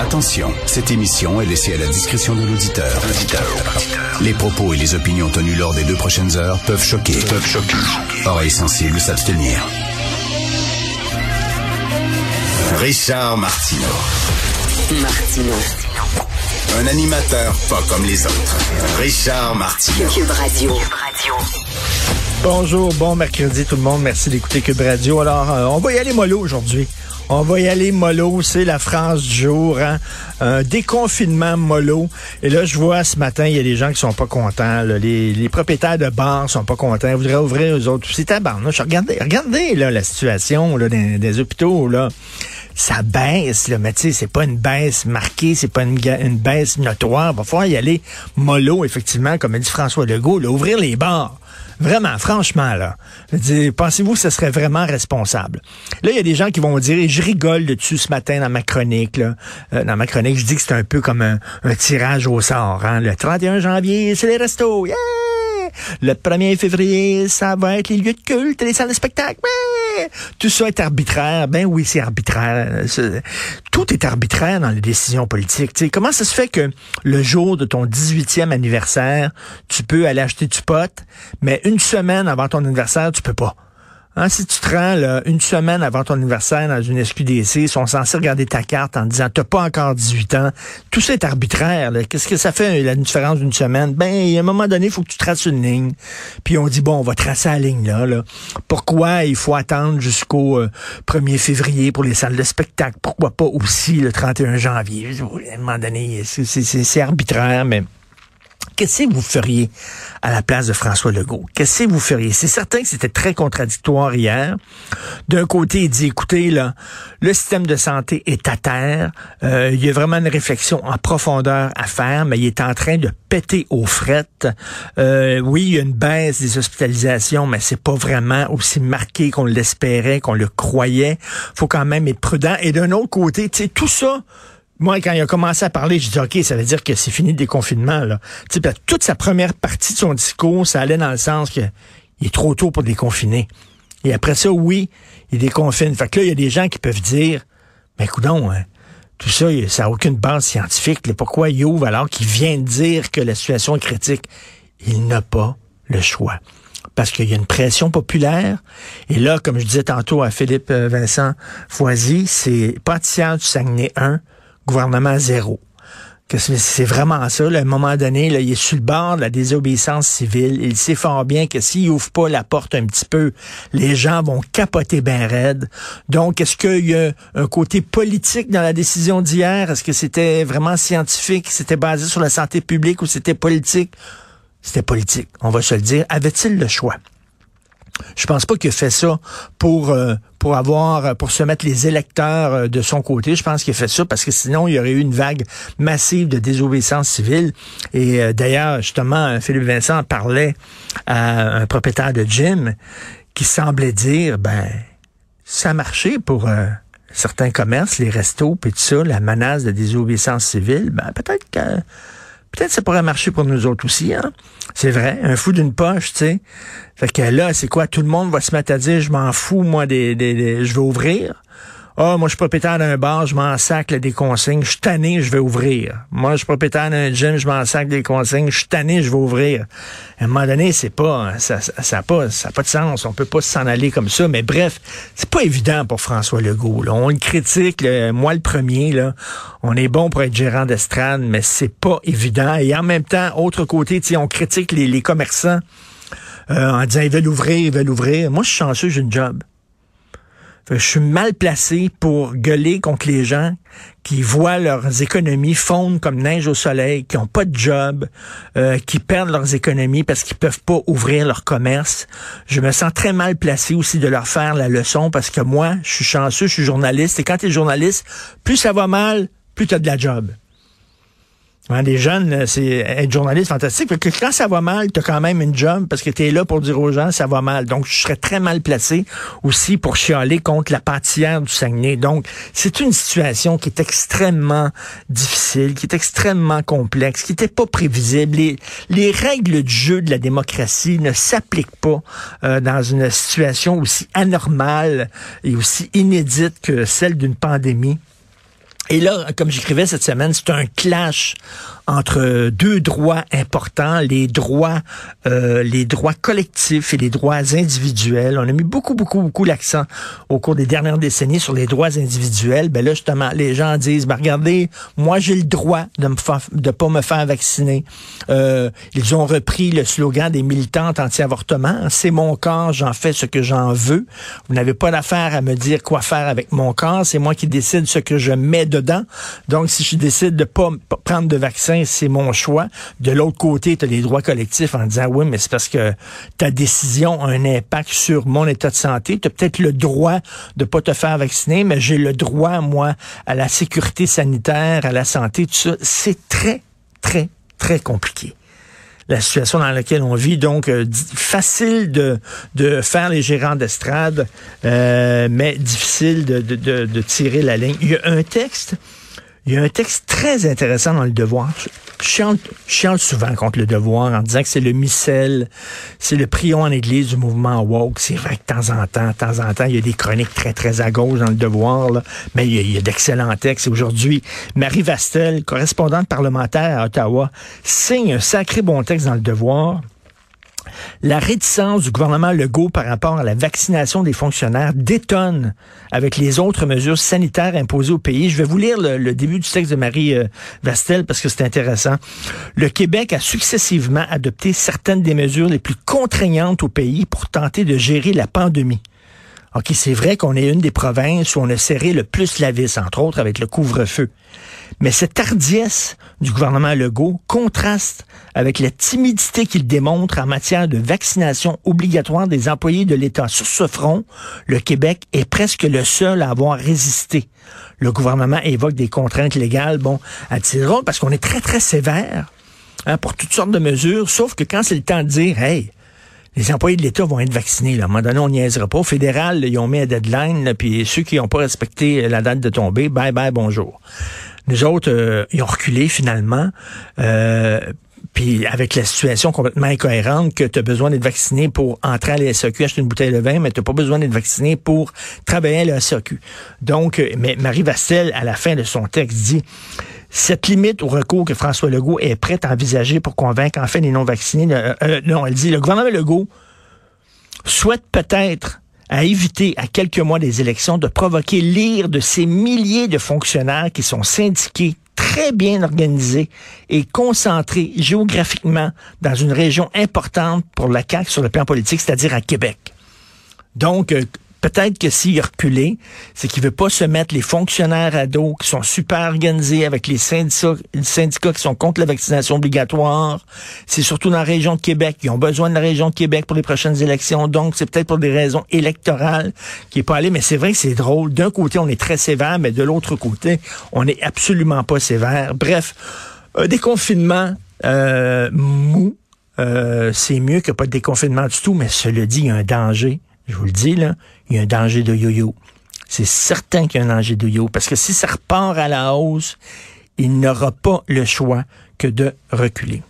Attention, cette émission est laissée à la discrétion de l'auditeur. Les propos et les opinions tenues lors des deux prochaines heures peuvent choquer. Peuvent choquer. Oreilles sensibles s'abstenir. Richard Martineau. Martino. Un animateur pas comme les autres. Richard Martineau. Cube Radio. Bonjour, bon mercredi tout le monde. Merci d'écouter Cube Radio. Alors, euh, on va y aller mollo aujourd'hui. On va y aller mollo, c'est la France du jour, hein? un déconfinement mollo. Et là, je vois ce matin, il y a des gens qui sont pas contents. Les, propriétaires de bars sont pas contents. Ils voudraient ouvrir eux autres. C'est tabarnouche. Regardez, regardez la situation des, hôpitaux. là. Ça baisse, là, mais tu sais, c'est pas une baisse marquée, c'est pas une, une baisse notoire. Il va falloir y aller mollo, effectivement, comme a dit François Legault, là, ouvrir les bars. Vraiment, franchement, là. Pensez-vous que ce serait vraiment responsable? Là, il y a des gens qui vont dire, je rigole dessus ce matin dans ma chronique, là. Euh, dans ma chronique, je dis que c'est un peu comme un, un tirage au sort. Hein? Le 31 janvier, c'est les restos. Yeah! Le 1er février, ça va être les lieux de culte les salles de spectacle. Tout ça est arbitraire. Ben oui, c'est arbitraire. Tout est arbitraire dans les décisions politiques. Comment ça se fait que le jour de ton 18e anniversaire, tu peux aller acheter du pot, mais une semaine avant ton anniversaire, tu peux pas? Hein, si tu te rends une semaine avant ton anniversaire dans une SQDC, ils sont censés regarder ta carte en disant t'as pas encore 18 ans. Tout ça est arbitraire. Qu'est-ce que ça fait la différence d'une semaine? Ben, a un moment donné, il faut que tu traces une ligne. Puis on dit bon, on va tracer la ligne là. Pourquoi il faut attendre jusqu'au euh, 1er février pour les salles de spectacle? Pourquoi pas aussi le 31 janvier? À un moment donné, c'est arbitraire, mais Qu'est-ce que vous feriez à la place de François Legault? Qu'est-ce que vous feriez? C'est certain que c'était très contradictoire hier. D'un côté, il dit, écoutez, là, le système de santé est à terre. Euh, il y a vraiment une réflexion en profondeur à faire, mais il est en train de péter aux frettes. Euh, oui, il y a une baisse des hospitalisations, mais c'est pas vraiment aussi marqué qu'on l'espérait, qu'on le croyait. faut quand même être prudent. Et d'un autre côté, tu sais, tout ça, moi, quand il a commencé à parler, je dis OK, ça veut dire que c'est fini le déconfinement. Là. Toute sa première partie de son discours, ça allait dans le sens que il est trop tôt pour déconfiner. Et après ça, oui, il déconfine. Fait que là, il y a des gens qui peuvent dire, mais coudon, hein, tout ça, ça n'a aucune base scientifique. là. Pourquoi il ouvre alors qu'il vient de dire que la situation est critique? Il n'a pas le choix. Parce qu'il y a une pression populaire. Et là, comme je disais tantôt à Philippe euh, Vincent Foisy, c'est pâtissière du Saguenay 1, gouvernement zéro. C'est vraiment ça. Là, à un moment donné, là, il est sur le bord de la désobéissance civile. Il sait fort bien que s'il ouvre pas la porte un petit peu, les gens vont capoter bien raide. Donc, est-ce qu'il y a un côté politique dans la décision d'hier? Est-ce que c'était vraiment scientifique? C'était basé sur la santé publique ou c'était politique? C'était politique, on va se le dire. Avait-il le choix? Je pense pas qu'il a fait ça pour euh, pour avoir euh, pour se mettre les électeurs euh, de son côté. Je pense qu'il a fait ça parce que sinon il y aurait eu une vague massive de désobéissance civile. Et euh, d'ailleurs, justement, Philippe Vincent parlait à un propriétaire de gym qui semblait dire ben ça a marché pour certains commerces, les restos, puis tout ça, la menace de désobéissance civile. Ben peut-être que Peut-être ça pourrait marcher pour nous autres aussi, hein? C'est vrai, un fou d'une poche, tu sais. Fait que là, c'est quoi? Tout le monde va se mettre à dire, je m'en fous, moi, des, des, des- je vais ouvrir. Ah, moi, je suis propriétaire d'un bar, je m'en sac des consignes. Je suis tanné, je vais ouvrir. Moi, je suis propriétaire d'un gym, je m'en sac des consignes. Je suis tanné, je vais ouvrir. À un moment donné, c'est pas, ça, ça, ça a pas, ça a pas de sens. On peut pas s'en aller comme ça. Mais bref, c'est pas évident pour François Legault. Là. On le critique, moi le premier. Là, on est bon pour être gérant d'estrade, mais c'est pas évident. Et en même temps, autre côté, on critique les, les commerçants euh, en disant ils veulent ouvrir, ils veulent ouvrir. Moi, je suis chanceux, j'ai une job. Que je suis mal placé pour gueuler contre les gens qui voient leurs économies fondre comme neige au soleil, qui ont pas de job, euh, qui perdent leurs économies parce qu'ils peuvent pas ouvrir leur commerce. Je me sens très mal placé aussi de leur faire la leçon parce que moi, je suis chanceux, je suis journaliste et quand tu es journaliste, plus ça va mal, plus tu as de la job. Hein, les jeunes, c'est être journaliste fantastique. Que quand ça va mal, tu as quand même une job parce que tu es là pour dire aux gens ça va mal. Donc, je serais très mal placé aussi pour chialer contre la pâtissière du Saguenay. Donc, c'est une situation qui est extrêmement difficile, qui est extrêmement complexe, qui n'était pas prévisible. Les, les règles du jeu de la démocratie ne s'appliquent pas euh, dans une situation aussi anormale et aussi inédite que celle d'une pandémie. Et là, comme j'écrivais cette semaine, c'est un clash entre deux droits importants, les droits, euh, les droits collectifs et les droits individuels. On a mis beaucoup, beaucoup, beaucoup l'accent au cours des dernières décennies sur les droits individuels. Ben là, justement, les gens disent, ben regardez, moi j'ai le droit de me de pas me faire vacciner. Euh, ils ont repris le slogan des militantes anti-avortement. C'est mon corps, j'en fais ce que j'en veux. Vous n'avez pas d'affaire à me dire quoi faire avec mon corps. C'est moi qui décide ce que je mets Donc, si je décide de pas prendre de vaccin, c'est mon choix. De l'autre côté, tu as les droits collectifs en disant, oui, mais c'est parce que ta décision a un impact sur mon état de santé. Tu as peut-être le droit de pas te faire vacciner, mais j'ai le droit, moi, à la sécurité sanitaire, à la santé, tout ça. C'est très, très, très compliqué la situation dans laquelle on vit. Donc, euh, facile de, faire les gérants d'estrade, euh, mais difficile de, tirer la ligne. Il y a un texte il y a un texte très intéressant dans le devoir. Je chante, souvent contre le devoir en disant que c'est le missel, c'est le prion en église du mouvement woke. C'est vrai que de temps en temps, de temps en temps, il y a des chroniques très, très à gauche dans le devoir, mais il y a, d'excellents textes. Aujourd'hui, Marie Vastel, correspondante parlementaire à Ottawa, signe un sacré bon texte dans le devoir. La réticence du gouvernement Legault par rapport à la vaccination des fonctionnaires détonne avec les autres mesures sanitaires imposées au pays. Je vais vous lire le, début du texte de Marie euh, Vastel parce que c'est intéressant. Le Québec a successivement adopté certaines des mesures les plus contraignantes au pays pour tenter de gérer la pandémie. OK, c'est vrai qu'on est une des provinces où on a serré le plus la vis, entre autres avec le couvre-feu. Mais cette hardiesse du gouvernement Legault contraste avec la timidité qu'il démontre en matière de vaccination obligatoire des employés de l'État. Sur ce front, le Québec est presque le seul à avoir résisté. Le gouvernement évoque des contraintes légales, bon, à tirer parce qu'on est très, très sévère hein, pour toutes sortes de mesures, sauf que quand c'est le temps de dire, hey, les employés de l'État vont être vaccinés. Là. À un moment donné, on niaisera pas. Au fédéral, ils ont mis un deadline, puis ceux qui n'ont pas respecté la date de tomber, bye bye, bonjour. Nous autres, euh, ils ont reculé finalement. Euh, puis avec la situation complètement incohérente que tu as besoin d'être vacciné pour entrer à la SAQ, acheter une bouteille de vin, mais tu pas besoin d'être vacciné pour travailler à la SAQ. Donc, euh, mais Marie Vastel, à la fin de son texte, dit cette limite au recours que François Legault est prêt à envisager pour convaincre enfin les non-vaccinés, euh, euh, non, elle dit, le gouvernement Legault souhaite peut-être à éviter à quelques mois des élections de provoquer l'ire de ces milliers de fonctionnaires qui sont syndiqués très bien organisés et concentrés géographiquement dans une région importante pour la CAQ sur le plan politique, c'est-à-dire à Québec. Donc, euh, Peut-être que s'il a reculé, c'est qu'il veut pas se mettre les fonctionnaires à dos qui sont super organisés avec les syndicats, les syndicats qui sont contre la vaccination obligatoire. C'est surtout dans la région de Québec. Ils ont besoin de la région de Québec pour les prochaines élections. Donc, c'est peut-être pour des raisons électorales qui est pas allé. Mais c'est vrai que c'est drôle. D'un côté, on est très sévère, mais de l'autre côté, on n'est absolument pas sévère. Bref, un déconfinement euh, mou, euh, c'est mieux que pas de déconfinement du tout, mais cela dit, il y a un danger je vous le dis, là, il y a un danger de yo-yo. C'est certain qu'il y a un danger de yo-yo, parce que si ça repart à la hausse, il n'aura pas le choix que de reculer.